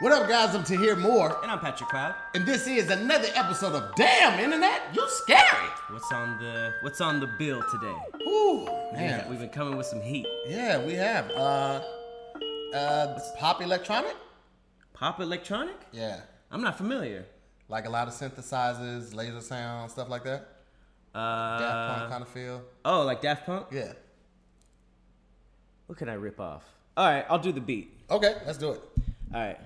What up, guys? I'm Tahir Moore, And I'm Patrick Cloud. and this is another episode of Damn Internet. You scary. What's on the What's on the bill today? Ooh, Yeah, man. we've been coming with some heat. Yeah, we have. Uh, uh, pop electronic. Pop electronic? Yeah, I'm not familiar. like a lot of synthesizers, laser sound, stuff like that. Uh, Daft Punk kind of feel. oh, like Daft Punk? Yeah. What can I rip off? All right, I'll do the beat. Okay, let's do it. All right.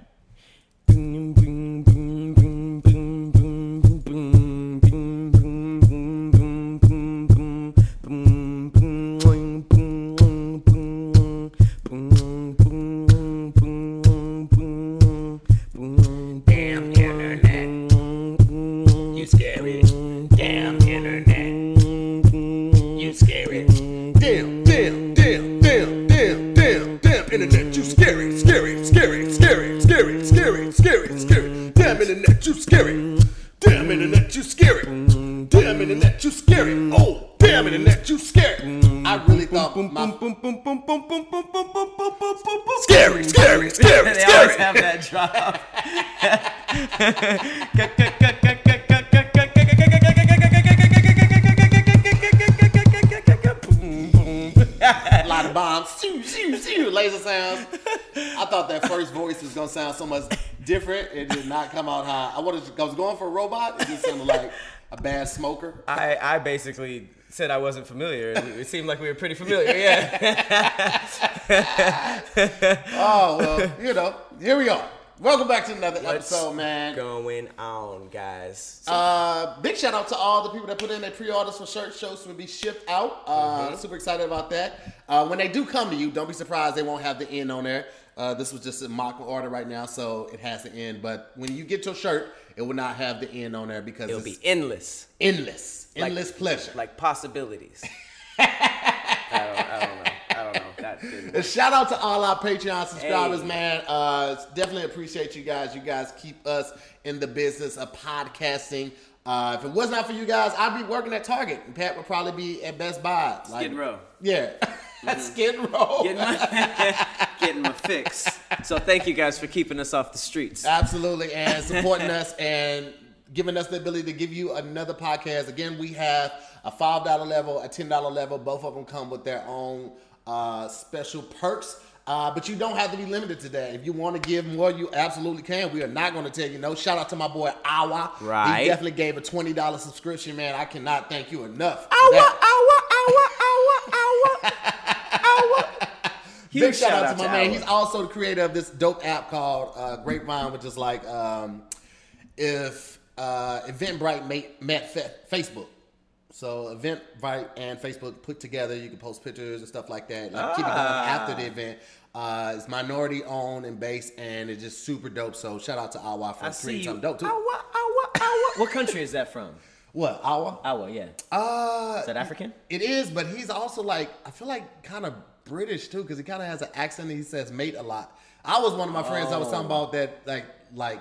A lot of bombs, shoo, shoo, shoo, laser sounds. I thought that first voice was gonna sound so much different. It did not come out high. I wanted, I was going for a robot. It just sounded like a bad smoker. I, I basically said I wasn't familiar. It seemed like we were pretty familiar. Yeah. Oh well, you know, here we are. Welcome back to another What's episode, man. going on, guys? Uh, big shout out to all the people that put in their pre-orders for shirt shows to be shipped out. Uh, Mm-hmm. Super excited about that. Uh, when they do come to you, don't be surprised they won't have the end on there. Uh, this was just a mock order right now, so it has the end. But when you get your shirt, it will not have the end on there because It'll be endless, endless, Like- endless pleasure. like possibilities. I don't, I don't know. I don't know. That didn't. And shout out to all our Patreon subscribers, Hey. man. Uh, definitely appreciate you guys. You guys keep us in the business of podcasting. Uh, if it was not for you guys, I'd be working at Target. And Pat would probably be at Best Buy. Like, Skid Row. Yeah. At Skid Row. Getting my, getting my fix. So thank you guys for keeping us off the streets. Absolutely. And supporting us and giving us the ability to give you another podcast. Again, we have a $5 level, a $10 level. Both of them come with their own uh, special perks. Uh, but you don't have to be limited to that. If you want to give more, you absolutely can. We are not going to tell you no. Shout out to my boy Awa. Right. He definitely gave a $20 subscription, man. I cannot thank you enough. for Awa, that. awa, awa, awa, awa. Big Huge shout, out, to my man. Awa. He's also the creator of this dope app called uh, Grapevine, which is like um, if uh, Eventbrite met, met fa- Facebook. So Eventbrite and Facebook put together, you can post pictures and stuff like that. Like keep it going Ah. after the event. Uh, it's minority owned and based, and it's just super dope. So shout out to Awa for I see creating something dope too. Awa, awa, awa. What country is that from? What Awa? Awa, yeah. Uh, Is that African? It is, but he's also like I feel like kind of British too, because he kind of has an accent. and He says "mate" a lot. I was one of my friends. I was talking about that, like, like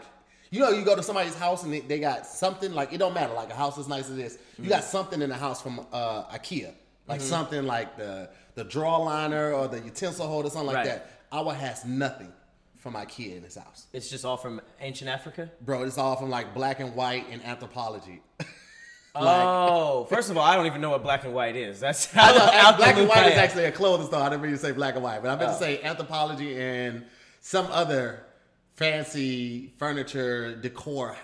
you know, you go to somebody's house and they, they got something like it don't matter. Like a house as nice as this, you got something in the house from uh, IKEA, like something like the the drawer liner or the utensil holder, something like Right. that. Our has nothing from IKEA in his house, It's just all from ancient Africa? bro. It's all from like black and white and Anthropologie. Like, oh, first of all, I don't even know what black and white is. That's I how know, black and white is actually a clothing store. I didn't mean to say black and white, but I meant Oh. to say Anthropologie and some other fancy furniture decor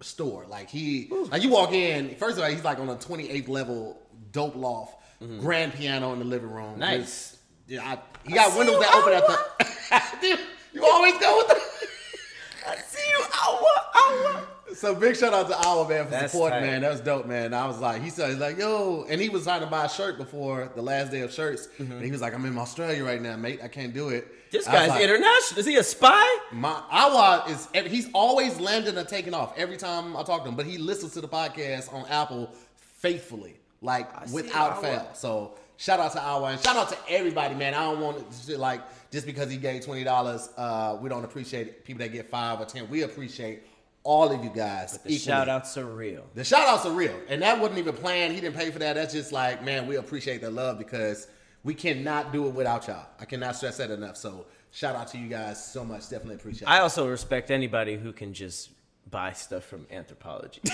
store. Like he, like you walk in. First of all, he's like on a 28th level dope loft, grand piano in the living room. Mm-hmm. Nice. Yeah, I, he got see windows that open at the. Dude, you always go with the. I see you, awa, awa. So big shout out to Awa man for That's supporting, tight. man. That was dope, man. I was like, he said, he's like, yo, and he was trying to buy a shirt before the last day of shirts, and he was like, I'm in Australia right now, mate. I can't do it. This guy's like, international. Is he a spy? My Awa is he's always landing and taking off every time I talk to him, but he listens to the podcast on Apple faithfully, like see without fail. So shout out to Awa and shout out to everybody, man. I don't want to like just because he gave twenty dollars, uh, we don't appreciate people that get five or ten. We appreciate all of you guys. The equally. shout outs are real. The shout outs are real. And that wasn't even planned. He didn't pay for that. That's just like, man, we appreciate the love because we cannot do it without y'all. I cannot stress that enough. So shout out to you guys so much. Definitely appreciate. I also respect anybody who can just buy stuff from Anthropologie.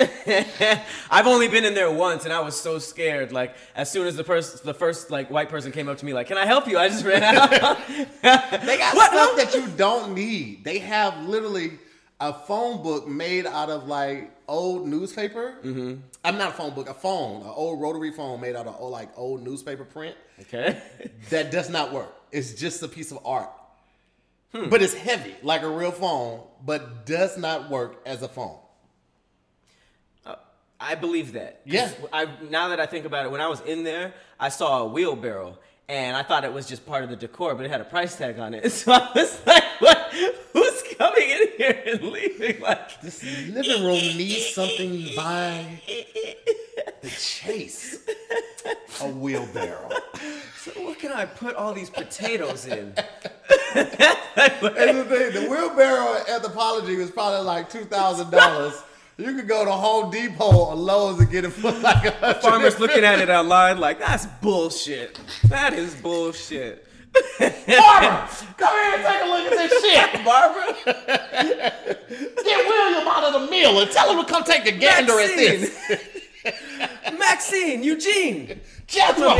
I've only been in there once, and I was so scared. Like as soon as the first the first like white person came up to me, like, "Can I help you?" I just ran out. They got What? stuff that you don't need. They have literally a phone book made out of like old newspaper. Mm-hmm. I'm not a phone book, a phone, an old rotary phone made out of old, like old newspaper print okay. that does not work. It's just a piece of art. Hmm. But it's heavy, like a real phone, but does not work as a phone. I believe that. Yeah. I now that I think about it, when I was in there, I saw a wheelbarrow, and I thought it was just part of the decor, but it had a price tag on it. So I was like, "What? Who's coming in here and leaving?" Like, This living room needs something by the chase. A wheelbarrow. so what can I put all these potatoes in? And the thing, the wheelbarrow Anthropologie was probably like two thousand dollars. You could go to Home Depot or Lowe's and get it for like a. Farmers looking at it online like, "That's bullshit. That is bullshit." Barbara, come here and take a look at this shit. Barbara, Get William out of the mill and tell him to come take a gander at this. Maxine, Eugene. Jethro,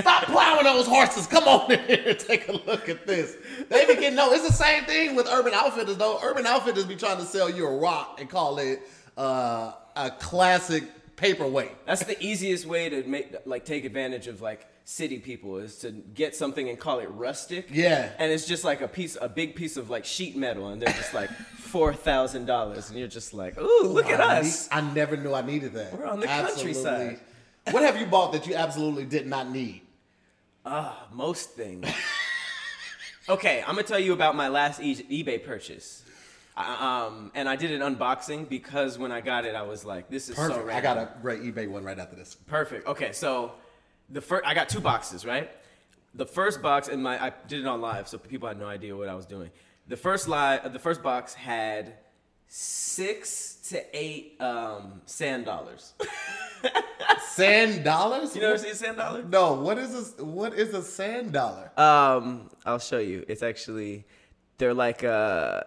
stop plowing those horses. Come on in here and take a look at this. They be getting no. It's the same thing with Urban Outfitters though. Urban Outfitters be trying to sell you a rock and call it uh, a classic paperweight. That's the easiest way to make like take advantage of like city people is to get something and call it rustic. Yeah. And it's just like a piece, a big piece of like sheet metal, and they're just like four thousand dollars, and you're just like, ooh, look at I us. need- I never knew I needed that. We're on the Absolutely. countryside. What have you bought that you absolutely did not need? Ah, most things. okay, I'm gonna tell you about my last e- eBay purchase. I- um, and I did an unboxing because when I got it, I was like, "This is so Perfect. random." I got a great eBay one right after this. Perfect. Okay, so the first I got two boxes, right? The first box and my I did it on live, so people had no idea what I was doing. The first live, the first box had six to eight um, sand dollars. Sand dollars? You never seen a sand dollar? No. What is this? What is a sand dollar? Um, I'll show you. It's actually they're like uh,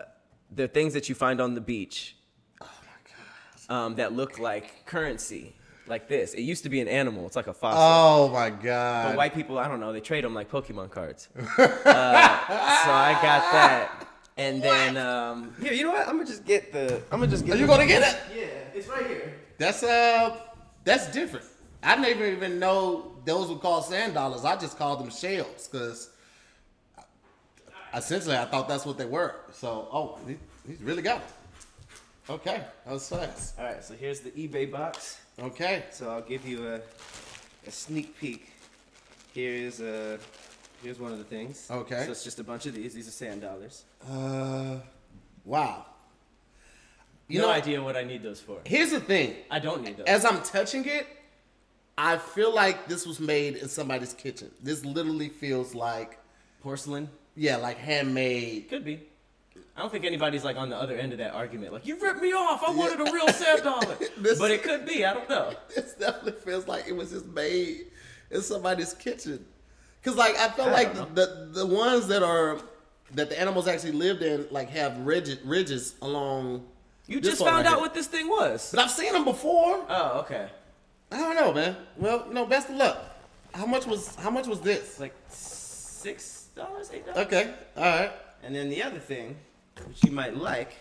they're things that you find on the beach. Oh my god. Um, that look like currency, like this. It used to be an animal. It's like a fossil. Oh my god! But white people, I don't know, they trade them like Pokemon cards. uh, so I got that, and then um, here, you know what? I'm gonna just get the. I'm gonna just get. Are you the- gonna get it? Yeah, it's right here. That's uh, that's different. I didn't even know those were called sand dollars. I just called them shells because essentially I thought that's what they were. So, oh, he, he's really got it. Okay, that was fast. All right, so here's the eBay box. Okay. So I'll give you a, a sneak peek. Here is a. Here's one of the things. Okay. So it's just a bunch of these. These are sand dollars. Uh, wow. You no know, idea what I need those for. here's the thing. I don't need those. As I'm touching it, I feel like this was made in somebody's kitchen. This literally feels like, Porcelain yeah, like handmade. could be. I don't think anybody's like on the other end of that argument. Like you ripped me off. I wanted a real sand dollar. This- but it could be. I don't know. This definitely feels like it was just made in somebody's kitchen. Cause like I felt I like the, the the ones that are that the animals actually lived in like have ridges ridges along. You just found right out here. what this thing was. But I've seen them before. Oh, okay. I don't know, man. Well, you know, best of luck. How much was how much was this? Like six dollars, eight dollars. Okay, all right. And then the other thing, which you might like,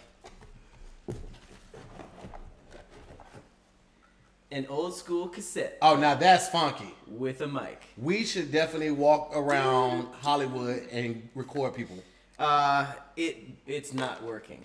an old school cassette Oh, now that's funky. with a mic. We should definitely walk around Hollywood and record people. Uh, it it's not working.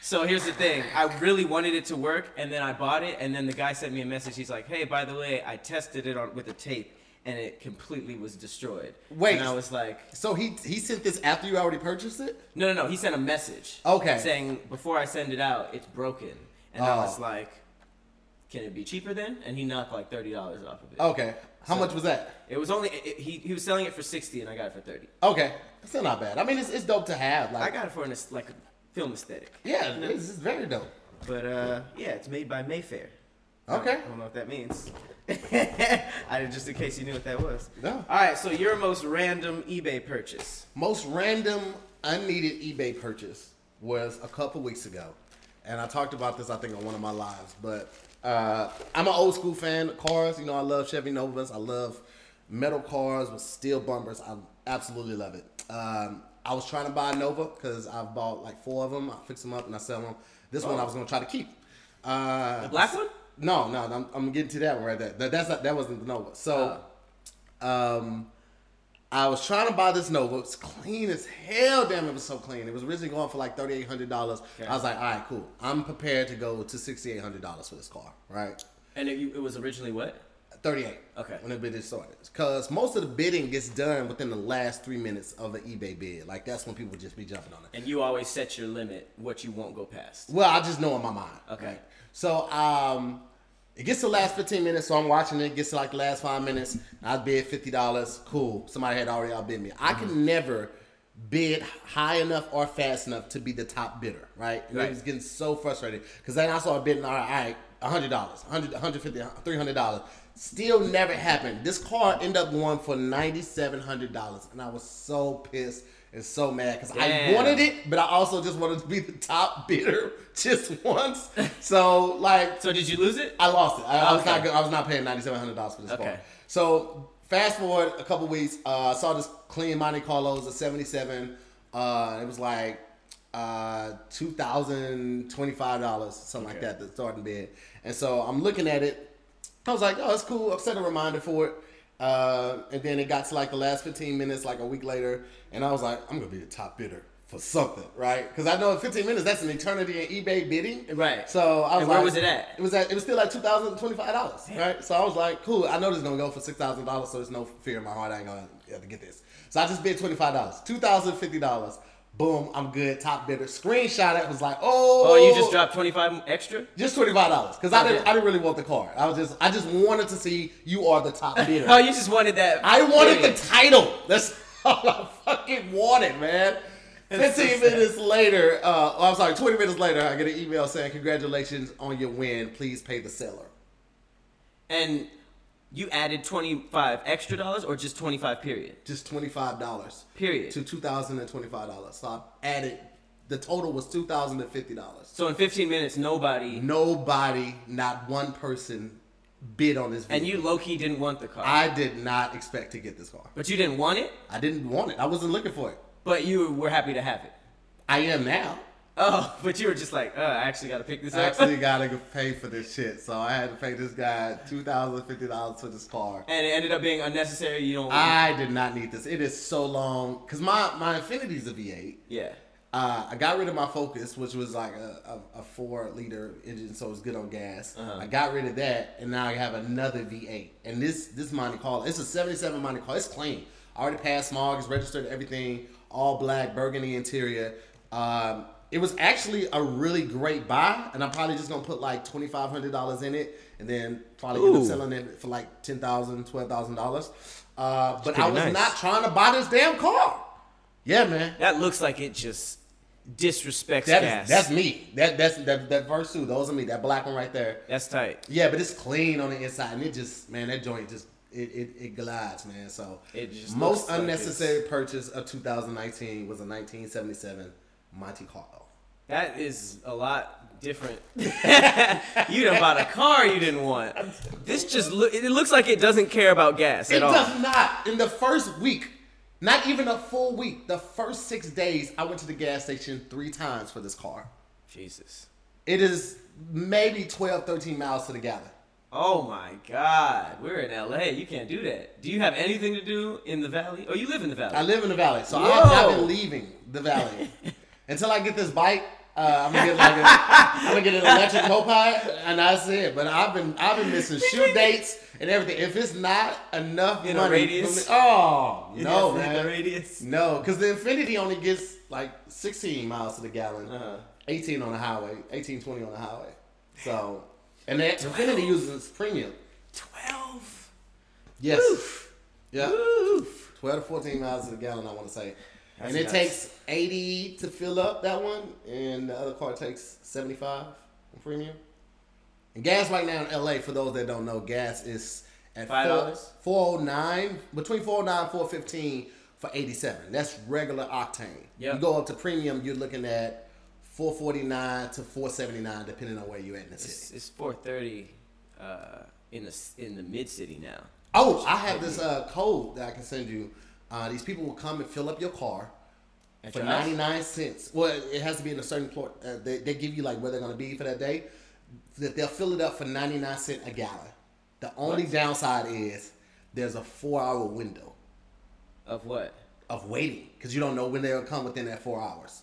So here's the thing. I really wanted it to work, and then I bought it, and then the guy sent me a message. He's like, "Hey, by the way, I tested it on with a tape, and it completely was destroyed." Wait. And I was like, So he he sent this after you already purchased it? "No, no, no." He sent a message. Okay. Saying before I send it out, it's broken, and I was Oh. like, "Can it be cheaper then?" And he knocked like thirty dollars off of it. Okay. How So- much was that? It was only it, he he was selling it for sixty, and I got it for thirty. Okay. That's still not bad. I mean, it's, it's dope to have. Like I got it for an like a film aesthetic. yeah, it's, it's very dope. But uh, yeah, it's made by Mayfair. Okay. I don't know what that means. I just in case you knew what that was. No. All right. So your most random eBay purchase. Most random unneeded eBay purchase was a couple weeks ago, and I talked about this I think on one of my lives. But uh, I'm an old school fan of cars. You know, I love Chevy Novas. I love metal cars with steel bumpers. I absolutely love it. Um, I was trying to buy a Nova because I've bought like four of them. I fix them up and I sell them. This one I was gonna try to keep. Uh, The black one? No, no, I'm, I'm getting to that one right there. That, that's not, that wasn't the Nova. So, um, I was trying to buy this Nova. It's clean as hell. Damn, it was so clean. It was originally going for like thirty eight hundred dollars. I was like, all right, cool. I'm prepared to go to sixty eight hundred dollars for this car. Right, And it, it was originally what? thirty eight. Okay. When the bid started, because most of the bidding gets done within the last three minutes of an eBay bid. Like that's when people just be jumping on it. And you always set your limit, what you won't go past. Well, I just know in my mind. Okay. right? So um, it gets to the last 15 minutes, so I'm watching it. Gets to like the last five minutes. I bid fifty dollars. Cool. Somebody had already outbid me. I Mm-hmm. can never bid high enough or fast enough to be the top bidder. Right. And Right. It was getting so frustrated because then I started bidding. All right, all right, hundred dollars, 100 150 300 dollars. Still never happened. This car ended up going for ninety seven hundred dollars, and I was so pissed and so mad because I wanted it, but I also just wanted to be the top bidder just once. So like, So did you lose it? I lost it. I, I was Okay. not. I was not paying ninety seven hundred dollars for this Okay. car. So fast forward a couple weeks, uh, I saw this clean Monte Carlo, it was a seventy seven. Uh, it was like uh, two thousand twenty five dollars, something like Okay. that, the starting bid. And so I'm looking at it. I was like, oh, it's cool. I've set a reminder for it. Uh, and then it got to like the last 15 minutes, like a week later, and I was like, I'm gonna be the top bidder for something, right? Because I know in 15 minutes that's an eternity in eBay bidding, Right. So I was And where like- was it at? It was at it was still at two thousand twenty five dollars, right? So I was like, cool. I know this is gonna go for six thousand dollars, so there's no fear in my heart. I ain't gonna have to get this. So I just bid twenty five dollars, two thousand fifty dollars. Boom, I'm good. Top bidder. Screenshot it was like, oh, Oh, you just dropped 25 extra? just twenty five dollars because I didn't. I didn't really want the car. I was just I just wanted to see you are the top bidder. Oh, you just wanted that. I wanted the title. That's all I fucking wanted, man. That's 15 sad. minutes later, uh, oh, I'm sorry, 20 minutes later, I get an email saying, Congratulations on your win. Please pay the seller. And you added 25 extra dollars or just 25 period? Just $25 Period. to $2,025. So I added, the total was $2,050. So in 15 minutes, nobody. Nobody, not one person, bid on this And you low key didn't want the car. I did not expect to get this car. but you didn't want it, I didn't want it. I wasn't looking for it. but you were happy to have it. I am now. Oh, but you were just like, uh, I actually got to pick this I up. actually gotta pay for this shit, so I had to pay this guy two thousand fifty dollars for this car. and it ended up being unnecessary. You don't. I did not need this. It is so long because my my Infiniti's a V8. yeah. Uh, I got rid of my Focus, which was like a, a, a four liter engine, so it's good on gas. Uh-huh. I got rid of that, and now I have another V8. And this this Monte Carlo, it's a '77 Monte Carlo. It's clean. I already passed smog. It's registered. Everything all black, burgundy interior. Um, it was actually a really great buy, and I'm probably just gonna put like twenty five hundred dollars in it, and then probably end up selling it for like ten thousand, twelve thousand dollars. Uh, but I was nice. not trying to buy this damn car. Yeah, man. That looks like it just disrespects That gas. is, that's me. That that's that that verse two. Those are me. That black one right there. That's tight. Yeah, but it's clean on the inside, and it just man, that joint just it it, it glides, man. So It just most looks like unnecessary purchase of 2019 was a 1977 Monte Carlo. That is a lot different. you done bought a car you didn't want. This just look. It looks like it doesn't care about gas It at all. does not. In the first week, not even a full week, the first six days, I went to the gas station three times for this car. Jesus. It is maybe 12, 13 miles to the gallon. Oh my God. We're in LA. You can't do that. Do you have anything to do in the valley? Oh, you live in the valley. I live in the valley, so Whoa. I've not been leaving the valley until I get this bike. Uh, I'm gonna get like a, I'm gonna get an electric moped, and that's it. But I've been I've been missing shoot dates and everything. If it's not enough In a money, radius? me, oh no, have to hit man, The radius. no, because the Infiniti only gets like 16 miles to the gallon, Uh-huh. 18 on the highway, 18, 20 on the highway. So, and the Infiniti uses premium. Twelve. Yes, Oof. yeah. Oof. 12 to 14 miles to the gallon, I want to say. That's and it nuts. takes 80 to fill up that one, and the other car takes 75 on premium. And gas right now in LA, for those that don't know, gas is at $5? four oh nine between four oh nine four fifteen for eighty seven. That's regular octane. Yep. You go up to premium, you're looking at four forty nine to four seventy nine, depending on where you're at in the city. It's, it's 430 uh, in the in the mid city now. Oh, I have this uh, code that I can send you. Uh, these people will come and fill up your car At for your house? 99 cents. Well, it has to be in a certain port. Uh, they, they give you like where they're going to be for that day. That they'll fill it up for 99 cents a gallon. The only What? downside is there's a four hour window Of what? of waiting because you don't know when they'll come within that four hours.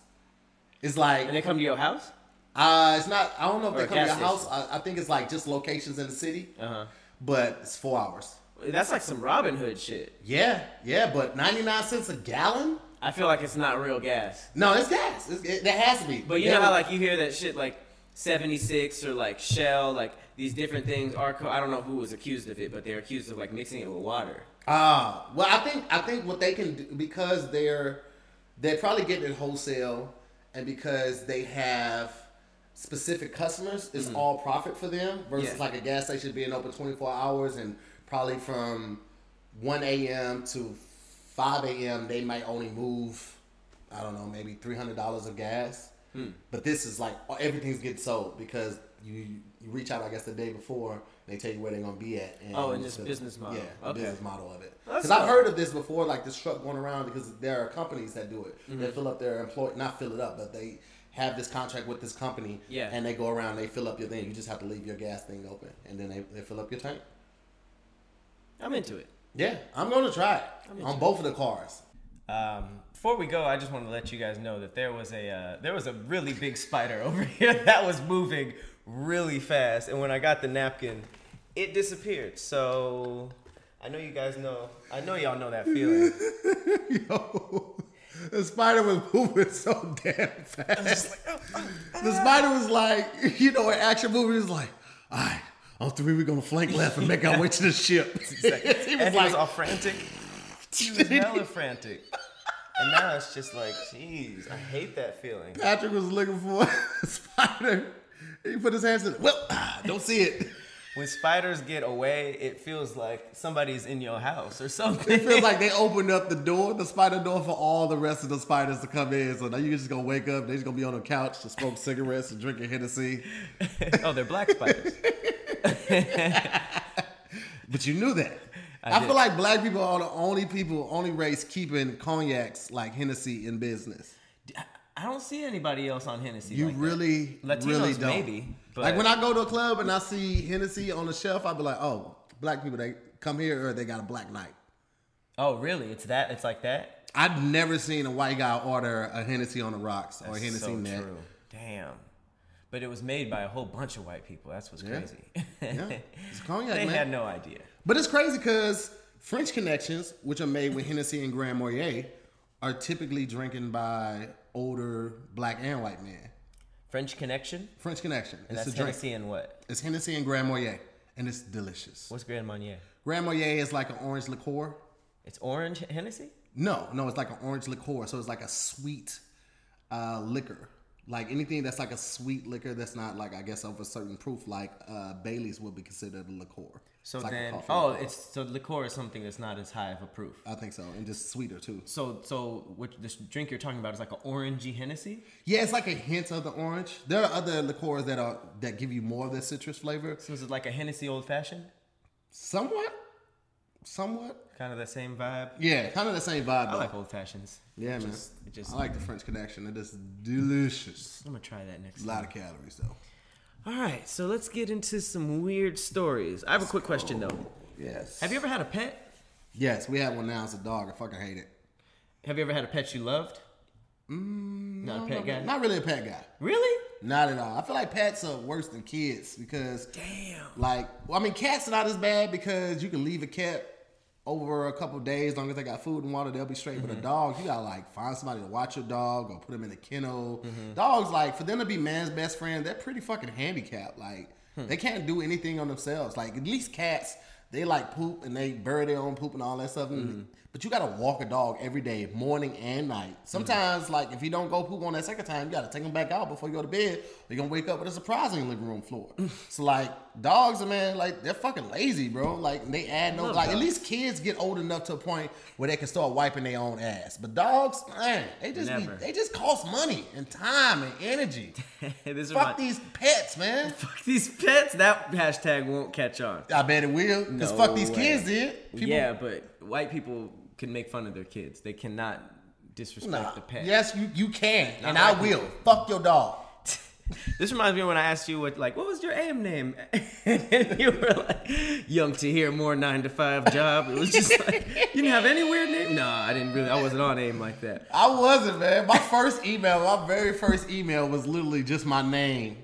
It's like And they come to your house? uh, it's not. I don't know if Or they come to your house. I, I think it's like just locations in the city, Uh huh. but it's four hours. That's like some Robin Hood shit. Yeah, yeah, but 99 cents a gallon. I feel like it's not real gas. No, it's gas. It's, it, has to be. But you know how like you hear that shit like 76 or like Shell, like these different things. Arco, I don't know who was accused of it, but they're accused of like mixing it with water. Ah, well, I think I think what they can do because they're they're probably getting it wholesale, and because they have specific customers, it's all profit for them versus Mm-hmm. Yeah. like a gas station being open twenty four hours and probably from one a.m. to five a.m. They might only move, I don't know, maybe three hundred dollars of gas. Hmm. But this is like everything's getting sold because you you reach out, I guess, the day before. They tell you where they're gonna be at. And Oh, and just the- business model. Yeah, Okay. business model of it. Because I've heard of this before, like this truck going around because there are companies that do it. Mm-hmm. They fill up their employee, not fill it up, but they have this contract with this company. Yeah. And they go around, they fill up your thing. You just have to leave your gas thing open, and then they, they fill up your tank. I'm into it. Yeah, I'm gonna try it into on both of the cars. Um, before we go, I just want to let you guys know that there was a uh, there was a really big spider over here that was moving really fast, and when I got the napkin, it disappeared. So I know you guys know. I know y'all know that feeling. Yo, the spider was moving so damn fast. the spider was like, you know, an action movie is like, all right, on three, we're gonna flank left and make our way to the ship. he and was he was like, all frantic. He was hella frantic. And now it's just like, jeez, I hate that feeling. Patrick was looking for a spider. He put his hands in it. Well, ah, don't see it. When spiders get away, it feels like somebody's in your house or something. It feels like they opened up the door, the spider door, for all the rest of the spiders to come in. So now you're just gonna wake up. They're just gonna be on the couch to smoke cigarettes and drinking Hennessy. oh, they're black spiders. But you knew that. I I, feel like black people are the only people, only race keeping cognacs like Hennessy in business. I don't see anybody else on Hennessy. You like that. really, Latinos really don't. maybe, but- like when I go to a club and I see Hennessy on the shelf, I'll be like, oh, black people, they come here or they got a black night. Oh, really? It's that? It's like that? I've never seen a white guy order a Hennessy on the rocks or a That's Hennessy so net. true. Damn. But it was made by a whole bunch of white people. That's what's Yeah. crazy. Yeah, it's cognac, they man. had no idea. But it's crazy because French connections, which are made with Hennessy and Grand Marnier, are typically drinking by older black and white men. French Connection? French connection. And it's that's a drink. Hennessy and what? It's Hennessy and Grand Marnier, and it's delicious. What's Grand Marnier? Grand Marnier is like an orange liqueur. It's orange Hennessy? No, no, it's like an orange liqueur. So it's like a sweet uh, liquor. Like anything that's like a sweet liquor that's not like I guess of a certain proof, like uh, Bailey's would be considered a liqueur. So It's like a then, coffee oh, liqueur. it's so liqueur is something that's not as high of a proof. I think so, and just sweeter too. So, so what this drink you're talking about is like an orangey Hennessy. Yeah, it's like a hint of the orange. There are other liqueurs that are that give you more of the citrus flavor. So is it like a Hennessy old fashioned? Somewhat, somewhat. Kind of the same vibe. Yeah, kind of the same vibe. I Though. like old fashions. Yeah, It man. just- it just- I like the French connection. It is delicious. I'm gonna try that next. A lot of calories though. All right, so let's get into some weird stories. I have a quick question though. Yes. Have you ever had a pet? Yes, we have one now. It's a dog. I fucking hate it. Have you ever had a pet you loved? Mm, not a pet guy. Not really a pet guy. Really? Not at all. I feel like pets are worse than kids because, Damn. like, well, I mean, cats are not as bad because you can leave a cat over a couple days, as long as they got food and water, they'll be straight. But a mm-hmm. dog, you gotta like find somebody to watch your dog or put them in a kennel. Mm-hmm. Dogs, like, for them to be man's best friend, they're pretty fucking handicapped. Like, hmm. they can't do anything on themselves. Like, at least cats, they like poop and they bury their own poop and all that stuff. Mm-hmm. But you gotta walk a dog every day, morning and night. Sometimes, like if you don't go poop on that second time, you gotta take them back out before you go to bed. You're gonna wake up with a surprise on your living room floor. so like dogs, are man, like they're fucking lazy, bro. Like they add no, like at least kids get old enough to a point where they can start wiping their own ass. But dogs, man, they just be, they just cost money and time and energy. this Fuck these pets, man. Fuck these pets. That hashtag won't catch on. I bet it will. Because No fuck these way. kids did. People, yeah, but white people can make fun of their kids. They cannot disrespect Nah. the pet. Yes, you, you can. and Not I will. Fuck your dog. This reminds me when I asked you what, like, what was your aim name? and you were like, "Young Tahir Moore nine to five job." It was just like, you didn't have any weird name. No, I didn't really. I wasn't on aim like that. I wasn't, man. My first email, my very first email was literally just my name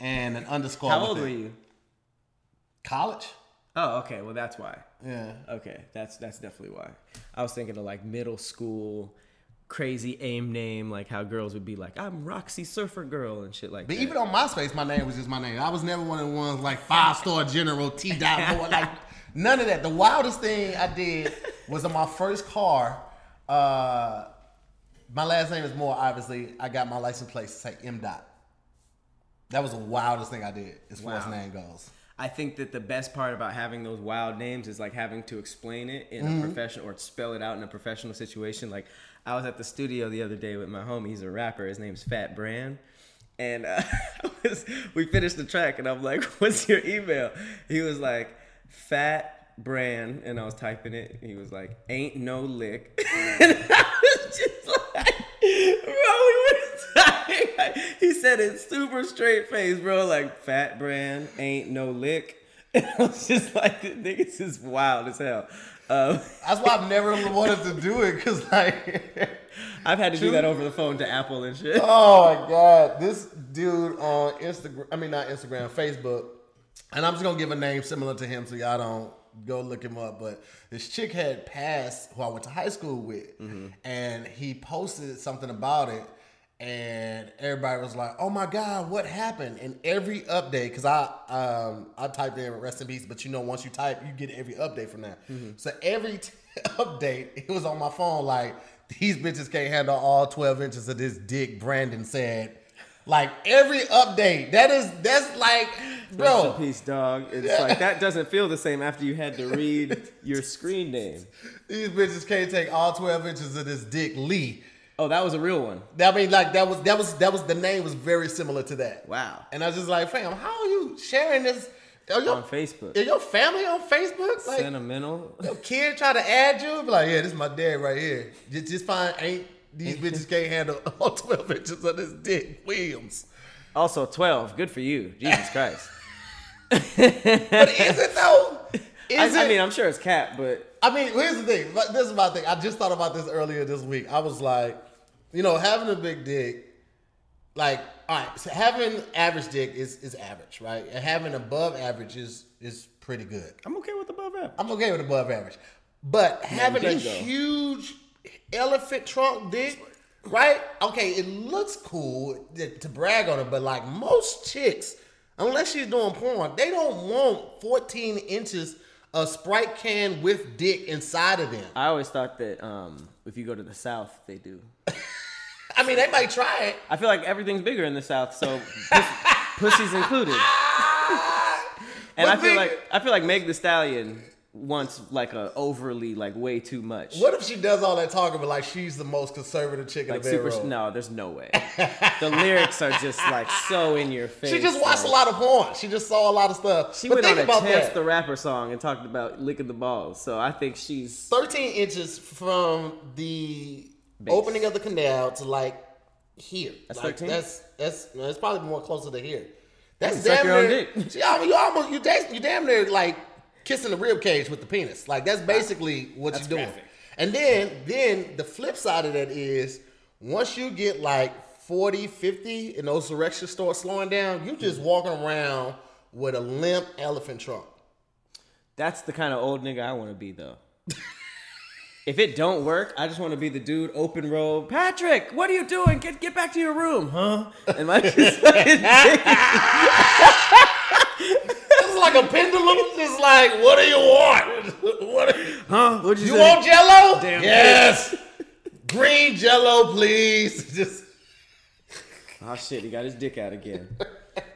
and an underscore. How old it. were you? College. Oh, okay. Well, that's why. Yeah. Okay, that's that's definitely why. I was thinking of like middle school, crazy aim name, like how girls would be like, "I'm Roxy Surfer Girl" and shit like that. But that. even on MySpace, my name was just my name. I was never one of the ones like five star general T dot boy, like none of that. The wildest thing I did was on my first car. Uh, my last name is Moore. Obviously, I got my license plate to say M dot. That was the wildest thing I did as far as name goes. I think that the best part about having those wild names is like having to explain it in Mm-hmm. a professional or spell it out in a professional situation. Like I was at the studio the other day with my homie. He's a rapper. His name's Fat Brand. And uh, was, we finished the track, and I'm like, "What's your email?" He was like, "Fat Brand," and I was typing it. He was like, "Ain't no lick," and I was just like, "Bro, we were dying." He said it super straight face, bro. Like, "Fat Brand, ain't no lick." And I was just like, "This niggas is wild as hell." Um, That's why I've never wanted to do it because like. I've had to do that over the phone to Apple and shit. Oh my god, this dude on Instagram, I mean not Instagram, Facebook, and I'm just gonna give a name similar to him so y'all don't go look him up. But this chick had passed who I went to high school with, and he posted something about it, and everybody was like, "Oh my god, what happened?" And every update, because I um I typed in rest in peace, but you know once you type, you get every update from that. So every t- update, it was on my phone like these bitches can't handle all 12 inches of this dick. Brandon said. Like every update, that is that's like, Rest bro. in peace, dog. It's like that doesn't feel the same after you had to read your screen name. These bitches can't take all 12 inches of this dick, Lee. Oh, that was a real one. I mean, like that was that was that was the name was very similar to that. Wow. And I was just like, fam, how are you sharing this? Are your, On Facebook. Is your family on Facebook? Like Sentimental. your kid try to add you? Be like, yeah, this is my dad right here. Just, just find ain't these bitches can't handle all 12 inches of this dick, Williams. Also, 12. Good for you. Jesus Christ. But is it though? I, Is I it? mean, I'm sure it's cat, but I mean, here's the thing. But This is my thing. I just thought about this earlier this week. I was like, you know, having a big dick, like, all right, so having average dick is is average, right? And having above average is is pretty good. I'm okay with above average. I'm okay with above average. But having a huge elephant trunk dick, right? Okay, it looks cool to, to brag on it, but like most chicks, unless she's doing porn, they don't want 14 inches of Sprite can with dick inside of them. I always thought that um, if you go to the South, they do. I mean, they might try it. I feel like everything's bigger in the South, so puss, pussy's included. And I feel like I feel like Meg Thee Stallion wants like a overly like way too much. What if she does all that talking, but like she's the most conservative chick in Like the super. No, there's no way. the lyrics are just like so in your face. She just watched like- a lot of porn. She just saw a lot of stuff. She but went think on a about Chance that. the Rapper song and talked about licking the balls. So I think she's 13 inches from the Base. opening of the canal to like here. That's like 13? That's that's it's probably more closer to here. That's damn near. dick. See, I mean, you almost you you damn near like kissing the rib cage with the penis. Like that's basically what That's you're doing. graphic. And then then the flip side of that is once you get like 40, 50 and those erections start slowing down, you just mm-hmm. walking around with a limp elephant trunk. that's the kind of old nigga I want to be though. if it don't work, I just want to be the dude open road. Patrick, what are you doing? Get get back to your room, huh? And my just fucking dick This is like like a pendulum, just like, what do you want? what? Are, Huh? What'd you, you say? want Jello? Damn yes. Green Jello, please. Just Oh shit, he got his dick out again.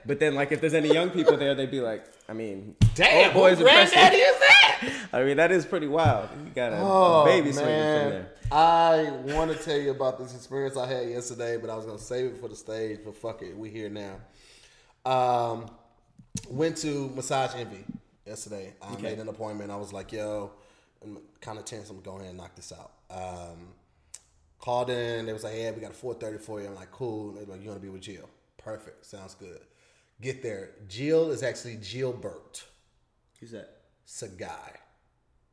But then, like, if there's any young people there, they'd be like, I mean, damn. old boys who granddaddy is that? I mean, that is pretty wild. You got a, Oh, a baby swinging from there. I want to tell you about this experience I had yesterday, but I was gonna save it for the stage. But fuck it, we here now. Um, went to Massage Envy yesterday. I Okay. made an appointment. I was like, yo, I'm kind of tense. I'm gonna go ahead and knock this out. Um, called in. They was like, yeah, we got a 4:30 for you. I'm like, cool. They were like, you want to be with Jill? Perfect. Sounds good. Get there. Jill is actually Gilbert. Who's that? It's a guy.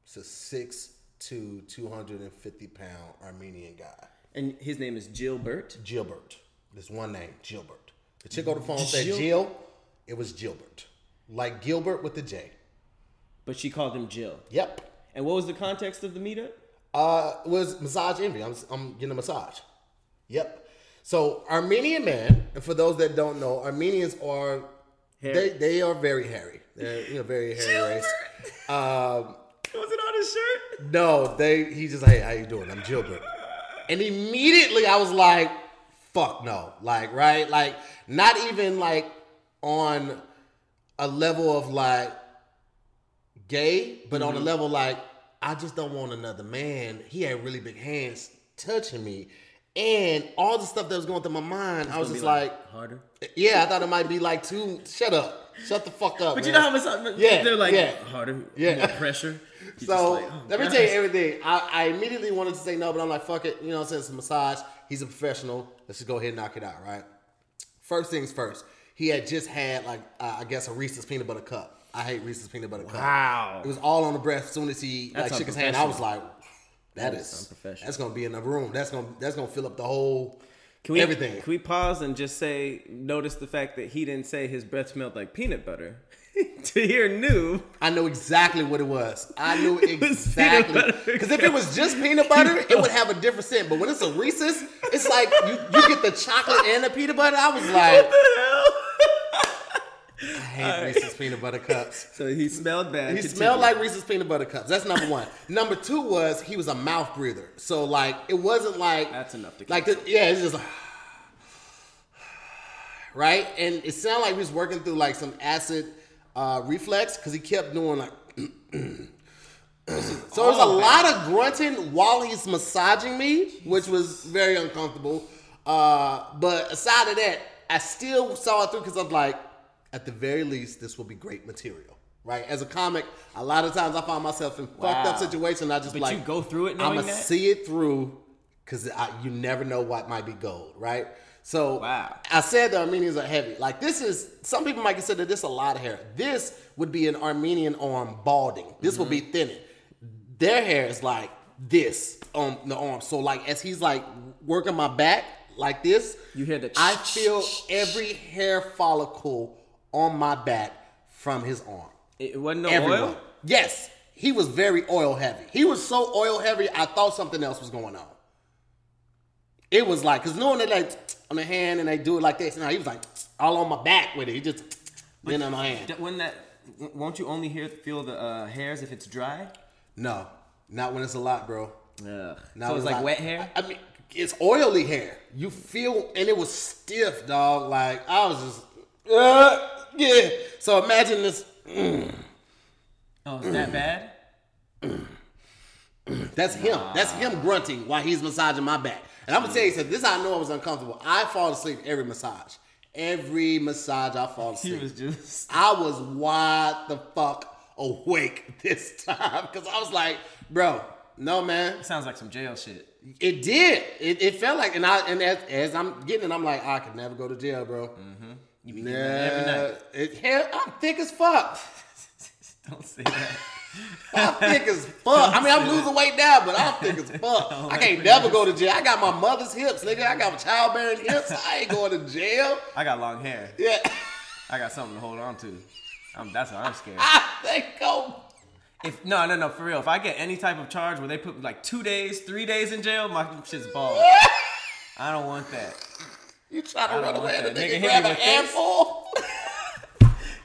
It's a six to 250 pound Armenian guy. And his name is Gilbert. Gilbert. There's one name, Gilbert. The chick on the phone said Gil- Jill. It was Gilbert. Like Gilbert with the J. But she called him Jill. Yep. And what was the context of the meetup? Uh, it was massage envy. I'm, I'm getting a massage. Yep. So Armenian man, and for those that don't know, Armenians are they they are very hairy. They're you know very hairy race. Um, Was it on his shirt? No, they. He's just like, hey, how you doing? I'm Gilbert. And immediately I was like, fuck no, like right, like not even like on a level of like gay, but on a mm-hmm. level like I just don't want another man. He had really big hands touching me, and all the stuff that was going through my mind, I was just like, harder. yeah, I thought it might be like too. Shut up, shut the fuck up. But you know how massage, Yeah, they're like yeah. harder, Yeah. more pressure. You're So like, oh, let me tell you everything. I, I immediately wanted to say no, but I'm like, fuck it. You know, since it's a massage, he's a professional. Let's just go ahead and knock it out, right? First things first. He had just had like uh, I guess a Reese's peanut butter cup. I hate Reese's peanut butter cup. Wow. It was all on the breath. As soon as he That's like shook his hand, I was like, that is that's gonna be in the room. That's gonna that's gonna fill up the whole Can we, everything. Can we pause and just say, notice the fact that he didn't say his breath smelled like peanut butter. to hear new, I know exactly what it was. I knew exactly because if it was just peanut butter, it would have a different scent. But when it's a Reese's, it's like you, you get the chocolate and the peanut butter. I was like, I hate Reese's peanut butter cups. so he smelled bad. He Continue. smelled like Reese's peanut butter cups. That's number one. number two was he was a mouth breather. So like it wasn't like That's enough to like the, yeah, it's just like right, and it sounded like he was working through like some acid uh, reflex because he kept doing like. so there's a lot of grunting while he's massaging me, which was very uncomfortable. Uh, but aside of that, I still saw it through because I'm like, at the very least, this will be great material. Right, as a comic, a lot of times I find myself in fucked up Wow. situations. I just But like you go through it I'ma that? see it through because you never know what might be gold, right? So Wow. I said the Armenians are heavy. Like this is some people might consider this a lot of hair. This would be an Armenian arm balding. This would be Mm-hmm. thinning. Their hair is like this on the arm. So like as he's like working my back like this, You hear the I feel every hair follicle on my back from his arm. It wasn't no Everyone. oil. Yes, he was very oil heavy. He was so oil heavy, I thought something else was going on. It was like, cause knowing that like on the hand and they do it like this, now he was like all on my back with it. He just then on my hand. When that, won't you only hear feel the uh, hairs if it's dry? No, not when it's a lot, bro. Ugh. Not so it's like lot. wet hair. I, I mean, it's oily hair. You feel, and it was stiff, dog. Like I was just, uh, yeah. So imagine this. Oh, is that bad? That's him. That's him grunting while he's massaging my back. And I'm gonna tell you something. This I know I was uncomfortable. I fall asleep every massage. Every massage I fall He asleep. was just. I was wide the fuck awake this time because I was like, bro, no man. Sounds like some jail shit. It did. It, it felt like, and I and as, as I'm getting it, I'm like, I could never go to jail, bro. Mm-hmm. You be that every night. it, hell, I'm thick as fuck. Don't say that. I'm thick as fuck. I mean, I'm losing weight now, but I'm thick as fuck. I can't never go to jail. I got my mother's hips, nigga. I got childbearing hips. I ain't going to jail. I got long hair. Yeah, I got something to hold on to. I'm, that's why I'm scared. I think go. If no, no, no, for real. If I get any type of charge where they put like two days, three days in jail, my shit's bald. I don't want that. You try to run away and nigga Nigga hit grab me an handful.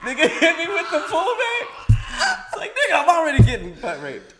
nigga hit me with the pullback. Like, nigga, I'm already getting butt raped.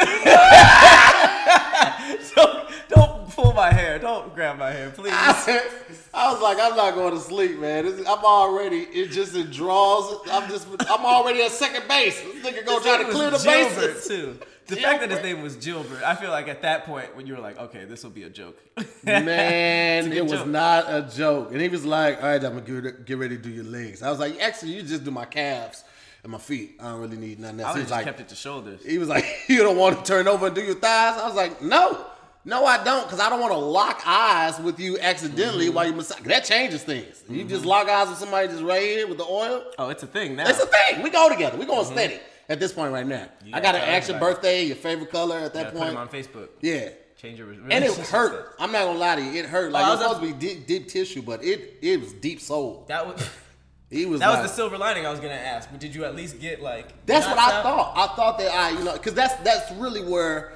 so don't pull my hair. Don't grab my hair, please. I was like, I'm not going to sleep, man. This, I'm already. It just it draws. I'm just. I'm already at second base. This nigga go His try to clear the Gilbert, bases. too. The fact that his name was Gilbert, I feel like at that point when you were like, okay, this will be a joke. Man, a it was joke. not a joke. And he was like, all right, I'm going to get ready to do your legs. I was like, actually, you just do my calves and my feet. I don't really need nothing else. I He was just like, kept it to shoulders. he was like, you don't want to turn over and do your thighs? I was like, no. No, I don't, because I don't want to lock eyes with you accidentally Mm-hmm. while you massage. That changes things. You just lock eyes with somebody just right here with the oil. Oh, it's a thing now. It's a thing. We go together. We going steady at this point right now. You I got to ask your birthday, your favorite color at that point. on Facebook. yeah. Change your And it hurt. I'm not gonna lie to you. It hurt. Like Oh, I it was was supposed to be deep, deep tissue, but it it was deep soul. That was He was. that like, was the silver lining I was gonna ask. But did you at least get like? That's what I out? thought. I thought that I, you know, because that's that's really where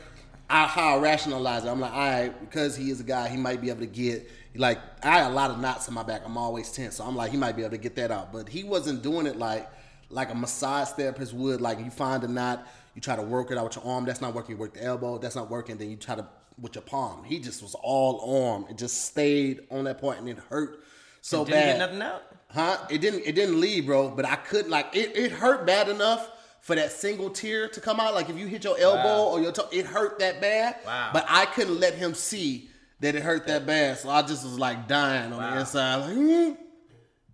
I how I rationalize it. I'm like, all right, because he is a guy, he might be able to get like I had a lot of knots in my back. I'm always tense, so I'm like, he might be able to get that out. But he wasn't doing it like like a massage therapist would. Like you find a knot, you try to work it out with your arm. That's not working. You work the elbow. That's not working. Then you try to with your palm. He just was all arm. It just stayed on that point, and it hurt so Did bad. you get nothing out? Huh? It didn't. It didn't leave, bro. But I couldn't like it. It hurt bad enough for that single tear to come out. Like if you hit your elbow Wow. or your toe, it hurt that bad. Wow. But I couldn't let him see that it hurt that bad. So I just was like dying on Wow. the inside, like mm,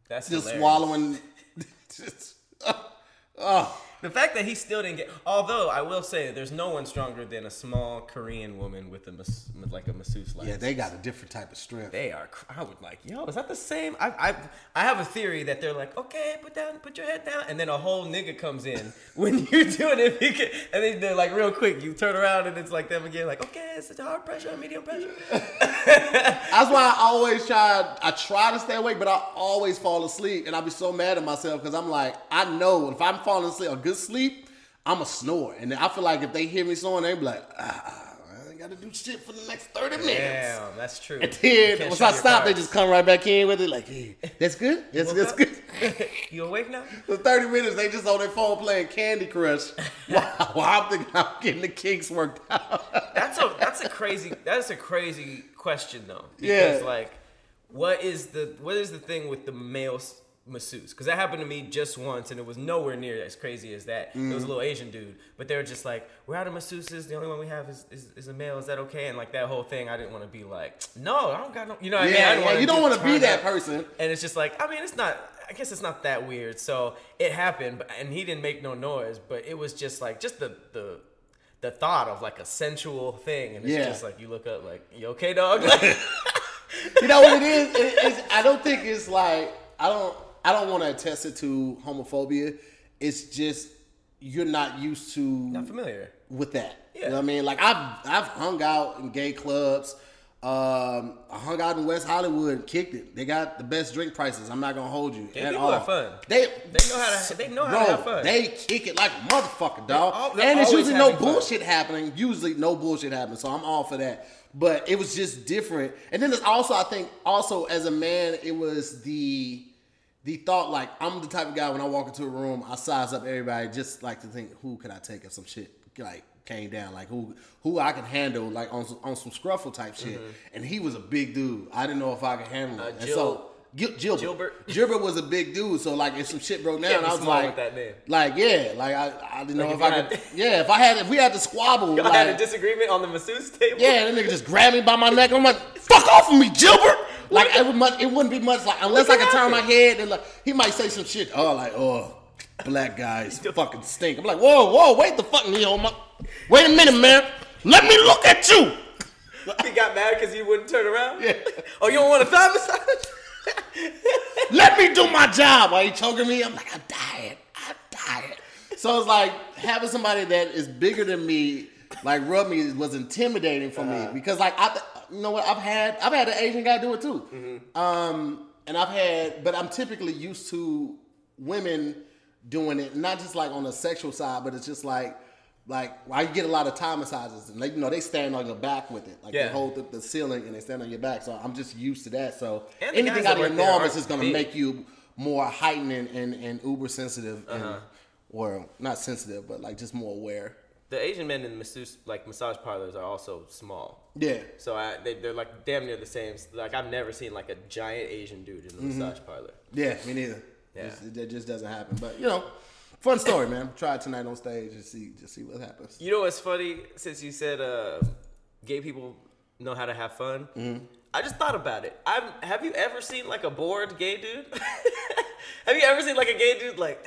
That's just hilarious. swallowing. just, oh, The fact that he still didn't get. Although I will say, there's no one stronger than a small Korean woman with a mas, with like a masseuse license. yeah, they got a different type of strength. They are. I would like, yo, is that the same? I, I, I have a theory that they're like, okay, put down, put your head down, and then a whole nigga comes in when you're doing it, because- and then they're like, real quick, you turn around and it's like them again, like, okay, it's a hard pressure, medium pressure. That's why I always try. I try to stay awake, but I always fall asleep, and I be so mad at myself because I'm like, I know if I'm falling asleep, a good sleep, I'm a snore, and I feel like if they hear me snoring, they be like, ah, I got to do shit for the next thirty minutes. Damn, that's true. And then once I stop, they just come right back in with it, like, hey, that's good, that's, that's good. you awake now? For 30 minutes, they just on their phone playing Candy Crush while, while I'm thinking I'm getting the kinks worked out. That's a that's a crazy that's a crazy question though. Yeah. Because like, what is the what is the thing with the male masseuse? Because that happened to me just once, and it was nowhere near as crazy as that. It Mm. was a little Asian dude, but they were just like, "We're out of masseuses. The only one we have is, is, is a male. Is that okay?" And like that whole thing, I didn't want to be like, "No, I don't got no." You know what I mean? I yeah, yeah, you don't want to be that person. And it's just like, I mean, it's not. I guess it's not that weird. So it happened, but and he didn't make no noise, but it was just like just the the the thought of like a sensual thing, and it's Yeah. just like you look up, like, you okay, dog? Like, You know what it is? It- it's, I don't think it's like I don't I don't want to attest it to homophobia. It's just you're not used to not familiar. with that. You Yeah. know what I mean? Like I've I've hung out in gay clubs. Um, I hung out in West Hollywood and kicked it. They got the best drink prices. I'm not gonna hold you at all. are fun. They They know how to. They know how Bro, to have fun. they kick it like a motherfucker, dog. all- and it's usually no having fun. bullshit happening. Usually no bullshit happening. So I'm all for that. But it was just different. And then there's also, I think, also as a man, it was the the thought like I'm the type of guy when I walk into a room, I size up everybody just like to think who could I take if some shit like came down, like who who I can handle like on some, on some scruffle type shit. And he was a big dude. I didn't know if I could handle it. Mm-hmm. Uh, and so Gil- Gilbert. Gilbert? Gilbert was a big dude, so like if some shit broke down, I was like, like yeah, like I, I didn't know Like if if I could. had- yeah, if I had, if we had to squabble, I like, had a disagreement on the masseuse table. yeah, that nigga just grabbed me by my neck. I'm like, fuck off of me, Gilbert. Like it would much, it wouldn't be much like unless I could turn my head and like he might say some shit. Oh, like oh, black guys fucking stink. I'm like, whoa, whoa, wait the fuck on my. Wait a minute, man. Let me look at you. He got mad because you wouldn't turn around. Yeah. Oh, you don't want a thigh massage? Let me do my job. While he choking me, I'm like, I'm tired. I'm tired. So it's like having somebody that is bigger than me, like rub me, was intimidating for me uh-huh. because like I, you know what, I've had I've had an Asian guy do it too, um, and I've had, but I'm typically used to women doing it, not just like on the sexual side, but it's just like. Like, why you get a lot of Thai massages, and like you know they stand on your back with it, like Yeah. they hold the, the ceiling and they stand on your back. So I'm just used to that. So anything out of your norm is just gonna make you more heightened and, and, and uber sensitive, and, Uh-huh. or not sensitive, but like just more aware. The Asian men in masseuse, like massage parlors are also small. Yeah, So I, they, they're like damn near the same. Like I've never seen like a giant Asian dude in a Mm-hmm. massage parlor. yeah, me neither. Yeah. It's- it, just doesn't happen. But you know, fun story, man. Try it tonight on stage and see just see what happens. You know what's funny? Since you said uh, gay people know how to have fun, Mm-hmm. I just thought about it. I'm, have you ever seen like a bored gay dude? have you ever seen like a gay dude like?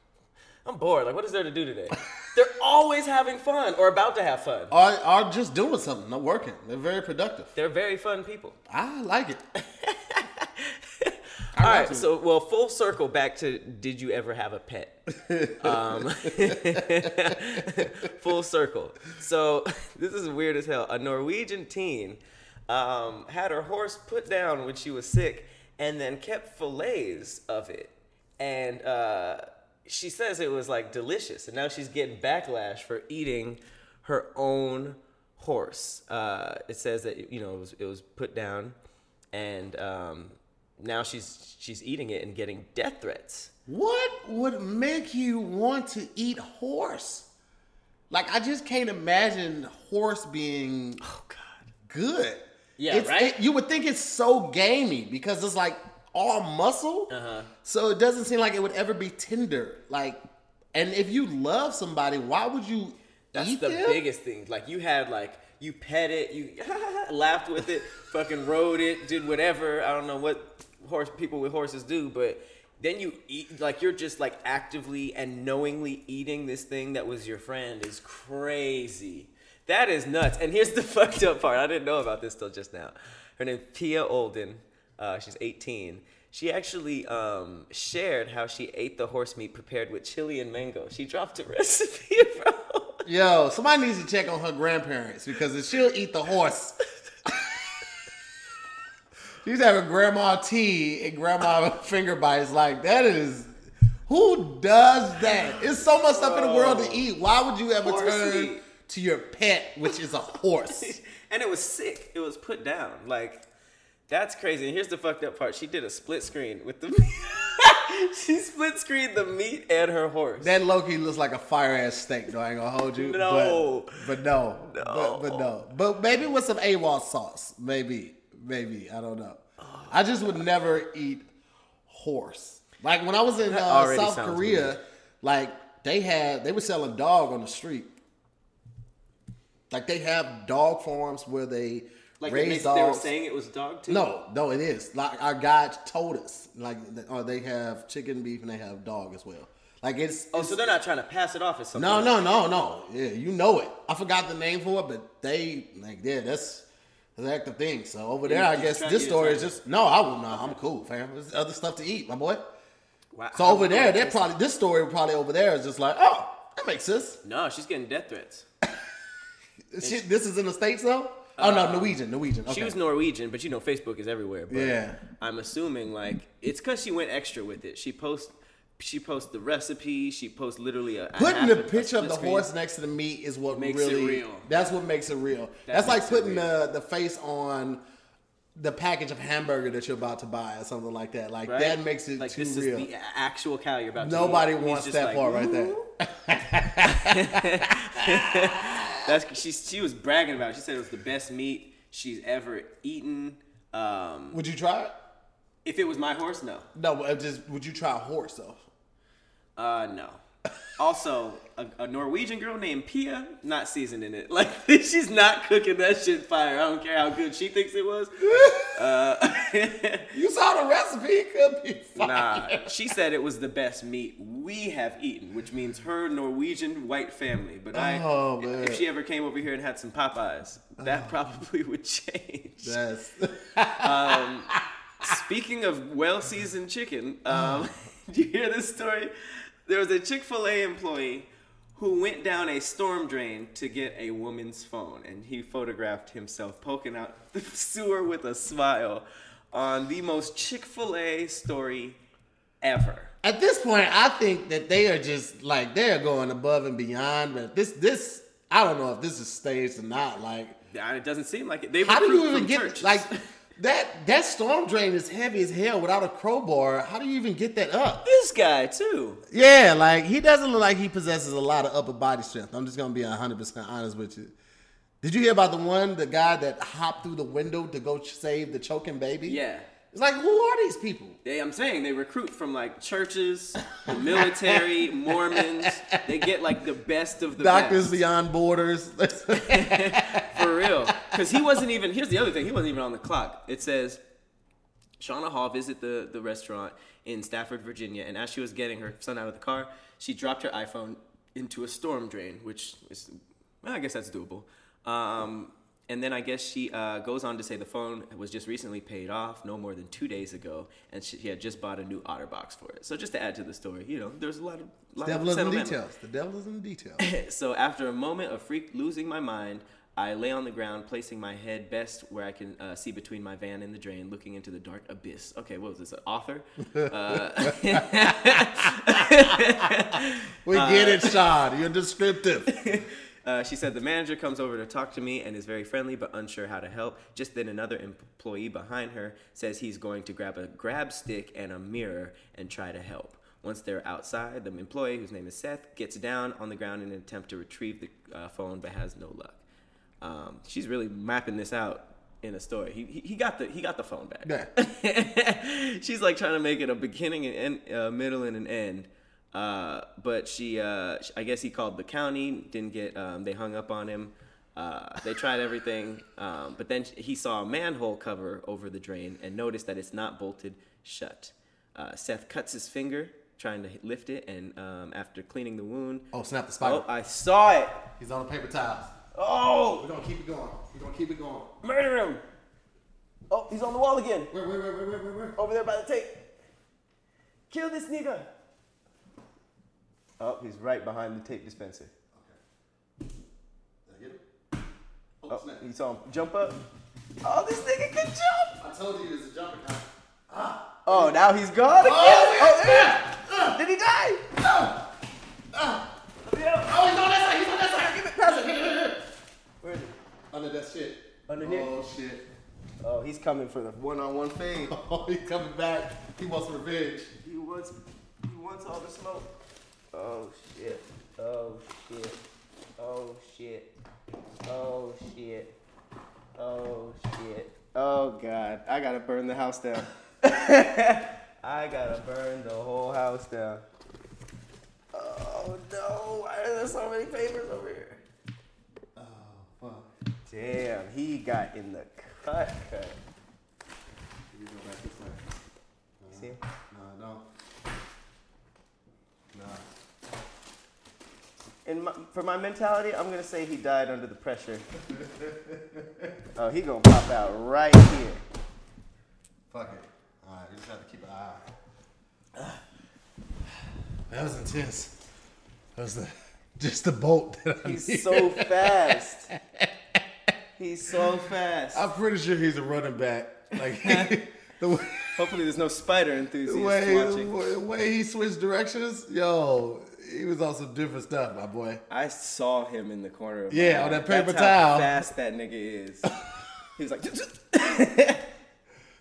I'm bored. Like, what is there to do today? They're always having fun or about to have fun. Or, or just doing something, not working. They're very productive. They're very fun people. I like it. All like to. so well, full circle back to did you ever have a pet? um, full circle. So this is weird as hell. A Norwegian teen um, had her horse put down when she was sick, and then kept fillets of it, and uh, she says it was like delicious, and now she's getting backlash for eating her own horse. Uh, it says that you know it was it was put down, and um, now she's she's eating it and getting death threats. What would make you want to eat horse? Like I just can't imagine horse being Oh God. good. Yeah, It's- right? it- you would think it's so gamey because it's like all muscle. Uh-huh. So it doesn't seem like it would ever be tender. Like, and if you love somebody, why would you That's eat the them? biggest thing. Like you had like you pet it, you laughed with it, fucking rode it, did whatever. I don't know what horse people with horses do, but then you eat like you're just like actively and knowingly eating this thing that was your friend is crazy. That is nuts. And here's the fucked up part. I didn't know about this till just now. Her name's Pia Olden. Uh, she's 18. She actually um, shared how she ate the horse meat prepared with chili and mango. She dropped a recipe, bro. Yo, somebody needs to check on her grandparents because if she'll eat the horse. She's having grandma tea and grandma finger bites. Like that is who does that? It's so much stuff in the world to eat. Why would you ever Horse turn meat. to your pet, which is a horse? and it was sick. It was put down. Like that's crazy. And here's the fucked up part. She did a split screen with the she split screened the meat and her horse. That lowkey looks like a fire ass steak. Though I ain't gonna hold you. No. but, but no, No. But, but no, but maybe with some A1 sauce. Maybe, maybe I don't know. I just would never eat horse. Like when I was in uh, South Korea, weird. like they had they were selling dog on the street. Like they have dog farms where they like raise they, they were saying it was dog too. No, no, it is. Like our guide told us, like, or oh, they have chicken, beef, and they have dog as well. Like it's. Oh, it's- so they're not trying to pass it off as something. no, no, no, no. Yeah, you know it. I forgot the name for it, but they like, yeah, that's that's the active thing. So over there, you I guess this story is just no. I will not. I'm cool, fam. There's other stuff to eat, my boy. Wow. So over there, they're probably this story probably over there is just like, oh, that makes sense. No, she's getting death threats. She, this is in the states though. Oh no, Norwegian, Norwegian. Okay. She was Norwegian, but you know Facebook is everywhere. But Yeah. I'm assuming like it's because she went extra with it. She post, she posts the recipe. She posts literally a, Putting the picture of the screen. horse next to the meat is what Makes it really real. That's what makes it real. That that's like putting the the face on the package of hamburger that you're about to buy or something like that. Like Right? that makes it like too this real. is the actual cow you're about to Nobody. And he's wants that like, part right there. That's she. She was bragging about. It. She said it was the best meat she's ever eaten. Um, Would you try it? if it was my horse, no. No, just would you try a horse though? Uh, no. Also, a, a Norwegian girl named Pia, not seasoning it. Like she's not cooking that shit fire. I don't care how good she thinks it was. Uh, You saw the recipe, it could be fine. nah, she said it was the best meat we have eaten, which means her Norwegian white family. But I, Oh, if she ever came over here and had some Popeyes, that probably would change. That's Speaking of well seasoned chicken, um, did you hear this story? There was a Chick fil A employee who went down a storm drain to get a woman's phone, and he photographed himself poking out the sewer with a smile on the most Chick fil A story ever. at this point, I think that they are just like they're going above and beyond. But this, this, I don't know if this is staged or not. Like, It doesn't seem like it. They how do you even get churches. like That that storm drain is heavy as hell without a crowbar. How do you even get that up? This guy too. Yeah, like he doesn't look like he possesses a lot of upper body strength. I'm just gonna be hundred percent honest with you. Did you hear about the one, the guy that hopped through the window to go ch- save the choking baby? Yeah. It's like, who are these people? They, I'm saying they recruit from like churches, the military, Mormons. They get like the best of the Doctors best. Beyond Borders. For real. Because he wasn't even, here's the other thing, he wasn't even on the clock. It says, Shauna Hall visited the, the restaurant in Stafford, Virginia, and as she was getting her son out of the car, she dropped her iPhone into a storm drain, which is, well, I guess that's doable. Um, and then I guess she uh, goes on to say the phone was just recently paid off, no more than two days ago, and she, she had just bought a new OtterBox for it. So just to add to the story, you know, there's a lot of lot devil of is in the details. The devil is in the details. so after a moment of freak losing my mind, I lay on the ground, placing my head best where I can uh, see between my van and the drain, looking into the dark abyss. Okay, what was this? An author? Uh, We get it, Sean. You're descriptive. Uh, she said the manager comes over to talk to me and is very friendly but unsure how to help. Just then, another employee behind her says he's going to grab a grab stick and a mirror and try to help. Once they're outside, the employee, whose name is Seth, gets down on the ground in an attempt to retrieve the uh, phone but has no luck. Um, she's really mapping this out in a story. He, he, he got the he got the phone back. Yeah. She's like trying to make it a beginning and end, uh, middle and an end. Uh, but she, uh, I guess he called the county, didn't get, um, they hung up on him. Uh, they tried everything, um, but then he saw a manhole cover over the drain and noticed that it's not bolted shut. Uh, Seth cuts his finger trying to lift it, and um, after cleaning the wound, Oh, snap the spider. oh, I saw it. He's on the paper towels. Oh, We're gonna keep it going. We're gonna keep it going. murder him. Oh, he's on the wall again. Where, where, where, where, where, where, where? Over there by the tape. Kill this nigga. Oh, he's right behind the tape dispenser. Okay. Did I get it? Oh, Oh, snap. you saw him jump up. Oh, this nigga can jump. I told you it's a jumping time. Ah. Oh, now he's gone again. Oh, there he is. Did he die? Ah. Ah. No! Oh, he's on that. He's on that side. Give it. Pass it. Where is he? Under that shit. Underneath? Oh shit. Oh, he's coming for the one-on-one fade. Oh, he's coming back. He wants revenge. He wants, he wants all the smoke. Oh shit. Oh shit. Oh shit. Oh shit. Oh shit. Oh god. I gotta burn the house down. I gotta burn the whole house down. Oh no. Why are there so many papers over here? Damn, he got in the cut cut. You go back this way. See? No, no. No. In my, for my mentality, I'm gonna say he died under the pressure. oh, he gonna pop out right here. Fuck it. All right, you just have to keep an eye. That was intense. That was the just the bolt. That I He's needed. so fast. He's so fast. I'm pretty sure he's a running back. Like the way, Hopefully, there's no spider the enthusiasts way, watching. the way he switched directions, yo, he was on some different stuff, my boy. I saw him in the corner. Of Yeah, on that paper That's towel. How fast that nigga is. he was like,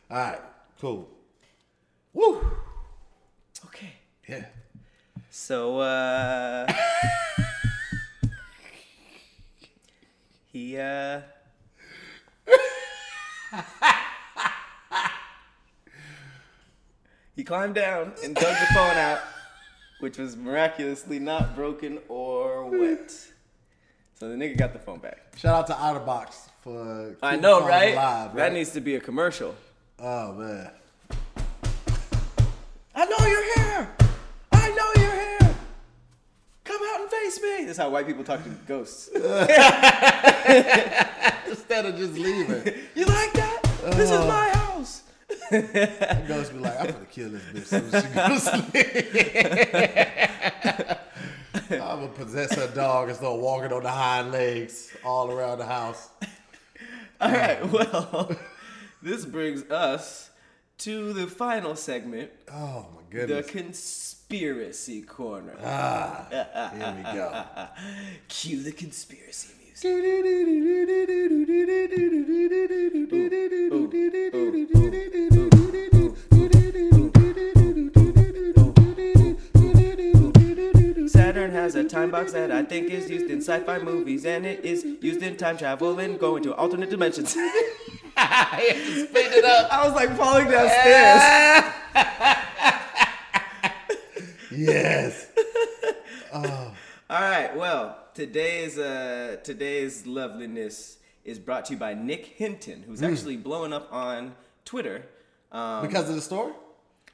All right, cool. Woo. okay. Yeah. So, uh, he, uh, he climbed down and dug the phone out, which was miraculously not broken or wet. So the nigga got the phone back. Shout out to OtterBox for. I know, right? Alive, That needs to be a commercial. Oh man. I know you're here. I know you're here. Come out and face me. That's how white people talk to ghosts. Instead of just leaving, You like that? This is my house. the ghost be like, "I'm gonna kill this bitch soon as she goes to sleep." I'm gonna possess her dog and start walking on the hind legs all around the house. All right. Well, this brings us to the final segment, Oh my goodness. the conspiracy corner. Ah, here we go. Cue the conspiracy music. Saturn has a time box that I think is used in sci-fi movies, and it is used in time travel and going to alternate dimensions. Spin it up. I was like falling downstairs. Yes. All right. Well, today's uh, today's loveliness is brought to you by Nick Hinton, who's actually blowing up on Twitter um, Because of the story?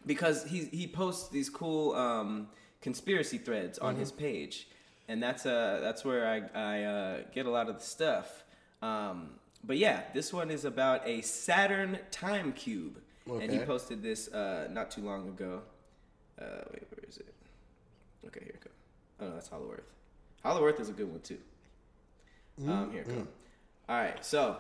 because he he posts these cool um, conspiracy threads on his page, and that's uh that's where I I uh, get a lot of the stuff. Um, but yeah, this one is about a Saturn time cube, and he posted this uh, not too long ago. Uh, wait, where is it? Okay, here it goes. Oh no, that's Hollow Earth. Hollow Earth is a good one too. Um, here it goes. All right, so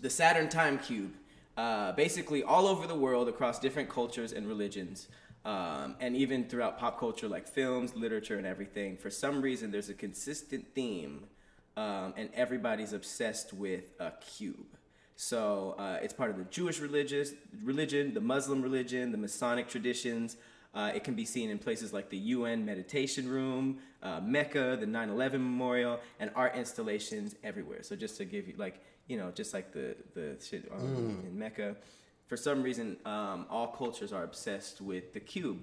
the Saturn Time Cube, uh, basically all over the world, across different cultures and religions, um, and even throughout pop culture like films, literature, and everything. For some reason, there's a consistent theme, um, and everybody's obsessed with a cube. So uh, it's part of the Jewish religious religion, the Muslim religion, the Masonic traditions. Uh, it can be seen in places like the UN Meditation Room, uh, Mecca, the 9/11 Memorial, and art installations everywhere. So just to give you like you know, just like the the shit um, in Mecca, for some reason, um, all cultures are obsessed with the cube.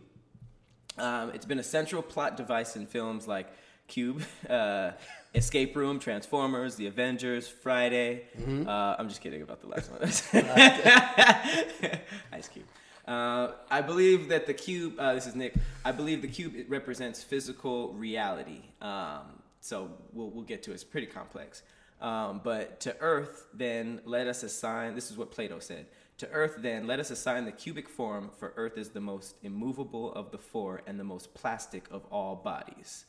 Um, it's been a central plot device in films like Cube, uh, Escape Room, Transformers, The Avengers, Friday. Uh, I'm just kidding about the last one. Ice Cube. Uh, I believe that the cube. Uh, this is Nick. I believe the cube it represents physical reality. Um, so we'll we'll get to it. It's pretty complex. Um, but to Earth, then let us assign. This is what Plato said. To Earth, then let us assign the cubic form, for Earth is the most immovable of the four and the most plastic of all bodies.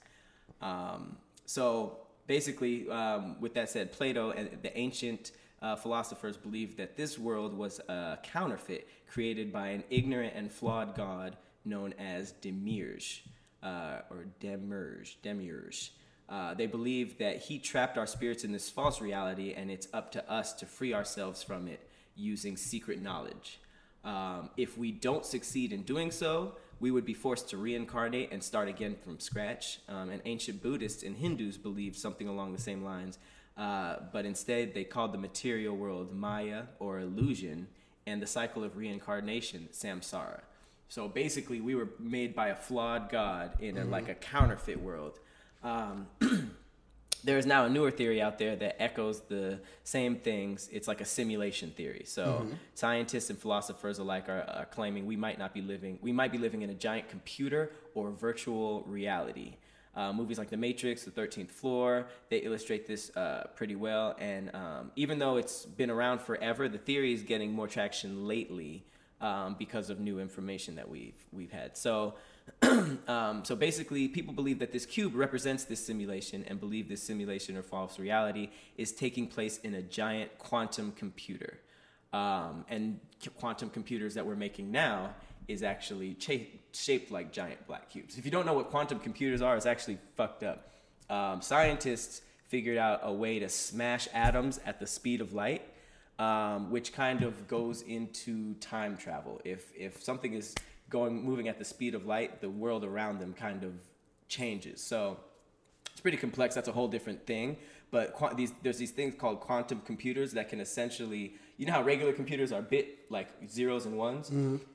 Um, so basically, um, with that said, Plato and the ancient uh, philosophers believed that this world was a counterfeit created by an ignorant and flawed god known as Demiurge, uh, or Demiurge, Demiurge. Uh, they believed that he trapped our spirits in this false reality, and it's up to us to free ourselves from it using secret knowledge. Um, if we don't succeed in doing so, we would be forced to reincarnate and start again from scratch. Um, and ancient Buddhists and Hindus believed something along the same lines, uh, but instead they called the material world Maya or illusion, and the cycle of reincarnation samsara. So basically, we were made by a flawed god in a, like a counterfeit world. Um, there is now a newer theory out there that echoes the same things. It's like a simulation theory. So scientists and philosophers alike are, are claiming we might not be living, we might be living in a giant computer or virtual reality. Uh, movies like The Matrix, The Thirteenth Floor, they illustrate this uh, pretty well. And um, even though it's been around forever, the theory is getting more traction lately um, because of new information that we've we've had. So, um, so basically, people believe that this cube represents this simulation, and believe this simulation or false reality is taking place in a giant quantum computer. Um, and qu- quantum computers that we're making now is actually cha- shaped like giant black cubes. If you don't know what quantum computers are, it's actually fucked up. Um, scientists figured out a way to smash atoms at the speed of light um, which kind of goes into time travel. If if something is going moving at the speed of light, the world around them kind of changes. So it's pretty complex. That's a whole different thing. But qua- these, there's these things called quantum computers that can essentially, you know how regular computers are bit like zeros and ones.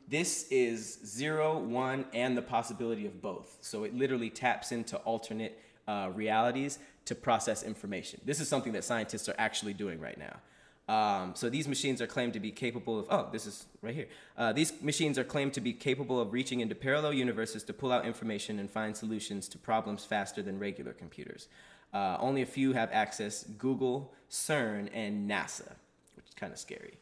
This is zero, one, and the possibility of both. So it literally taps into alternate uh, realities to process information. This is something that scientists are actually doing right now. Um, so these machines are claimed to be capable of. Oh, this is right here. Uh, these machines are claimed to be capable of reaching into parallel universes to pull out information and find solutions to problems faster than regular computers. Uh, only a few have access: Google, CERN, and NASA, which is kind of scary.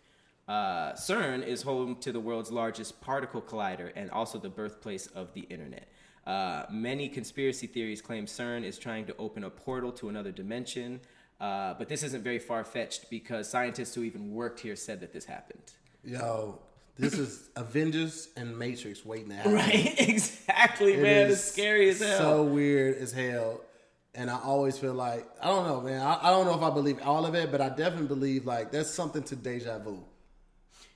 Uh, CERN is home to the world's largest particle collider and also the birthplace of the internet. Uh, many conspiracy theories claim CERN is trying to open a portal to another dimension, uh, but this isn't very far fetched because scientists who even worked here said that this happened. Yo, this is Avengers and Matrix waiting to happen. Right? exactly, It man. It's scary as hell. So weird as hell. and I always feel like I don't know, man. I, I don't know if I believe all of it, but I definitely believe like there's something to deja vu.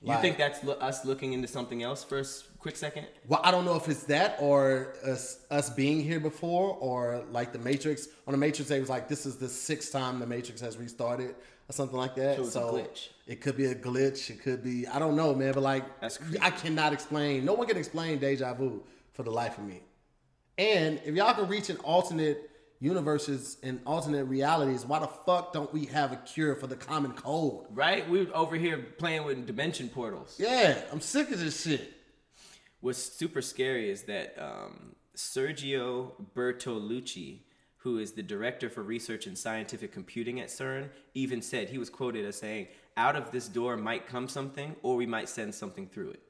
You think that's lo- us looking into something else s- quick second? Well, I don't know if it's that or us, us being here before, or like the Matrix. On the Matrix, they was like, "This is the sixth time the Matrix has restarted," or something like that. So glitch. It could be a glitch. It could be I don't know, man. But like, That's. I cannot explain. No one can explain deja vu for the life of me. And if y'all can reach an alternate universes and alternate realities, why the fuck don't we have a cure for the common cold? Right? We're over here playing with dimension portals. Yeah, I'm sick of this shit. What's super scary is that um, Sergio Bertolucci, who is the director for research and scientific computing at CERN, even said he was quoted as saying, "Out of this door might come something, or we might send something through it."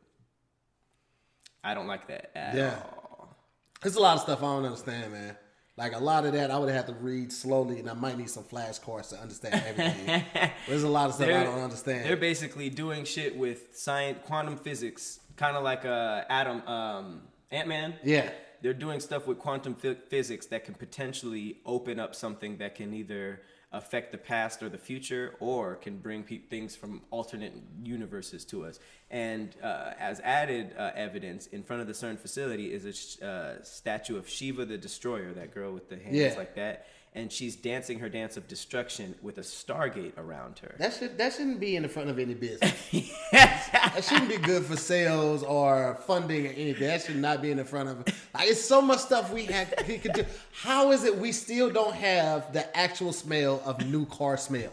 I don't like that at Yeah. all. There's a lot of stuff I don't understand, man. Like a lot of that, I would have to read slowly, and I might need some flashcards to understand everything. There's a lot of stuff I don't understand. They're basically doing shit with science, quantum physics, kind of like uh, Atom, um, Ant Man. Yeah, they're doing stuff with quantum phy- physics that can potentially open up something that can either affect the past or the future or can bring pe- things from alternate universes to us and uh, as added uh, evidence in front of the cern facility is a sh- uh, statue of shiva the destroyer that girl with the hands Yeah. like that and she's dancing her dance of destruction with a stargate around her that should that shouldn't be in the front of any business. that shouldn't be good for sales or funding or anything. That should not be in the front of. Like, it's so much stuff we have we could do. How is it we still don't have the actual smell of new car smell?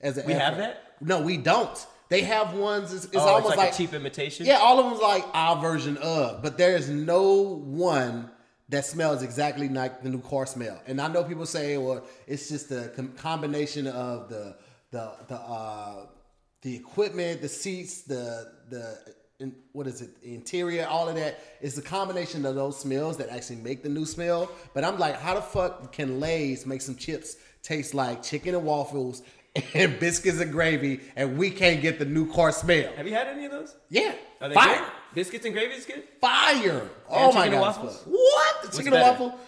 As We have that? No, we don't. They have ones. It's, it's oh, almost it's like, like a cheap imitation Yeah, all of them's like our version of, but there is no one that smells exactly like the new car smell. And I know people say, well, it's just a com- combination of the the the uh, the equipment, the seats, the the in, what is it, the interior, all of that. It's the combination of those smells that actually make the new smell. But I'm like, how the fuck can Lay's make some chips taste like chicken and waffles? And biscuits and gravy, and we can't get the new car smell. have you had any of those Yeah. Are they Fire. good? biscuits and gravy is good Fire. Oh my chicken and god. waffles? What? The chicken and waffle?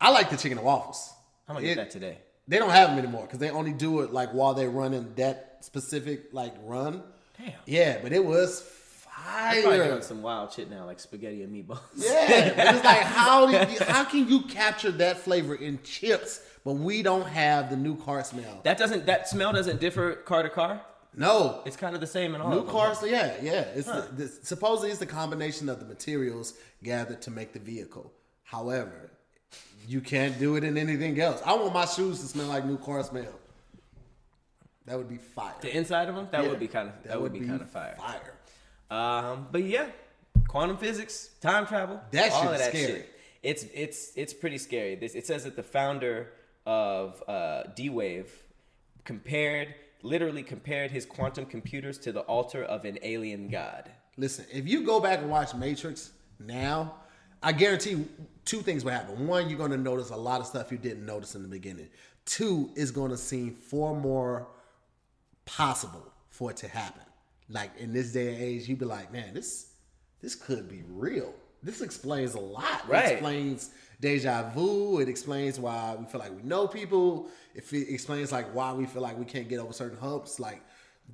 I like the chicken and waffles. i'm gonna It- get that today They don't have them anymore because they only do it like while they're running that specific like run. Damn. Yeah, but it was fire. doing some wild shit now, like spaghetti and meatballs. Yeah, it's like how do you, how can you capture that flavor in chips, but we don't have the new car smell? That doesn't. That smell doesn't differ car to car. No, It's kind of the same in all New of them. cars, yeah, yeah. It's the, the, supposedly it's the combination of the materials gathered to make the vehicle. However, you can't do it in anything else. I want my shoes to smell like new car smell. That would be fire. The inside of them. That Yeah. would be kind of. That, would be, kind of fire. Fire. Um, but yeah, quantum physics, time travel, That all of that scary. shit. It's it's it's pretty scary. This it says that the founder of uh, D Wave compared, literally compared his quantum computers to the altar of an alien god. Listen, if you go back and watch Matrix now, I guarantee two things will happen. One, you're going to notice a lot of stuff you didn't notice in the beginning. Two, is going to seem far more possible for it to happen. Like in this day and age, you'd be like, man, this this could be real. This explains a lot. Right. It explains deja vu. It explains why we feel like we know people. It explains like why we feel like we can't get over certain humps, like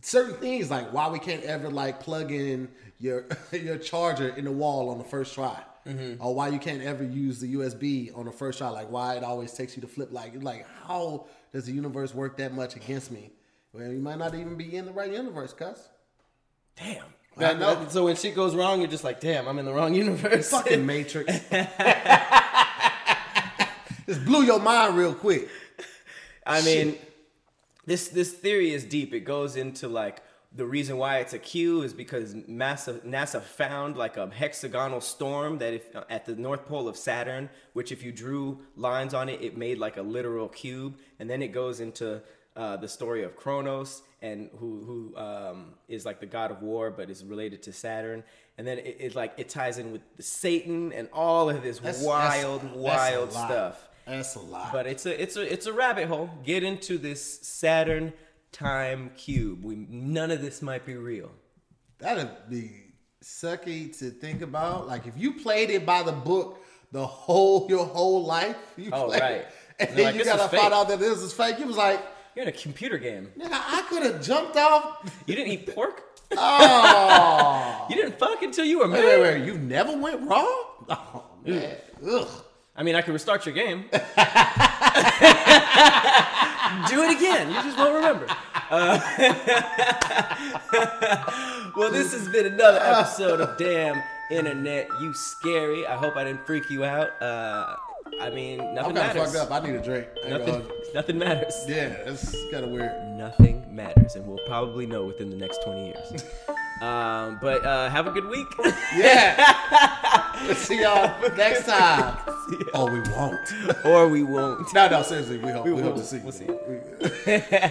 certain things, like why we can't ever like plug in your your charger in the wall on the first try, mm-hmm. or why you can't ever use the USB on the first try. Like why it always takes you to flip. Like like how does the universe work that much against me? Well, you might not even be in the right universe, cuz. Damn. That- so when shit goes wrong, you're just like, damn, I'm in the wrong universe. Fucking Matrix. Just blew your mind real quick. I mean, this this theory is deep. It goes into like the reason why it's a Q is because NASA, NASA found like a hexagonal storm that if uh, at the north pole of Saturn, which if you drew lines on it, it made like a literal cube, and then it goes into uh, the story of Kronos and who who um, is like the god of war, but is related to Saturn, and then it, it like it ties in with Satan and all of this That's- wild, that's- that's wild lot. stuff. That's a lot. But it's a it's a it's a rabbit hole. Get into this Saturn time cube. We none of this might be real. That'd be sucky to think about. Like if you played it by the book the whole your whole life, you Oh, played right. it, and They're then like, you gotta find out that this is fake. You was like, You're in a computer game. nigga, I could have jumped off. You didn't eat pork. Oh, You didn't fuck until you were wait, married. wait, wait. You never went raw? Oh man, ugh. I mean, I could restart your game. Do it again. You just won't remember. Uh, well, this has been another episode of Damn Internet, You Scary. I hope I didn't freak you out. Uh, I mean, I'm nothing kind of matters. fucked up. I need a drink. Nothing, nothing matters. Yeah, it's kind of weird. Nothing matters, and we'll probably know within the next 20 years. um, but uh, have a good week. Yeah. Let's see y'all next time. Oh, we won't. or we won't. No, no, seriously, we hope. We, hope won't. to see. We'll see you.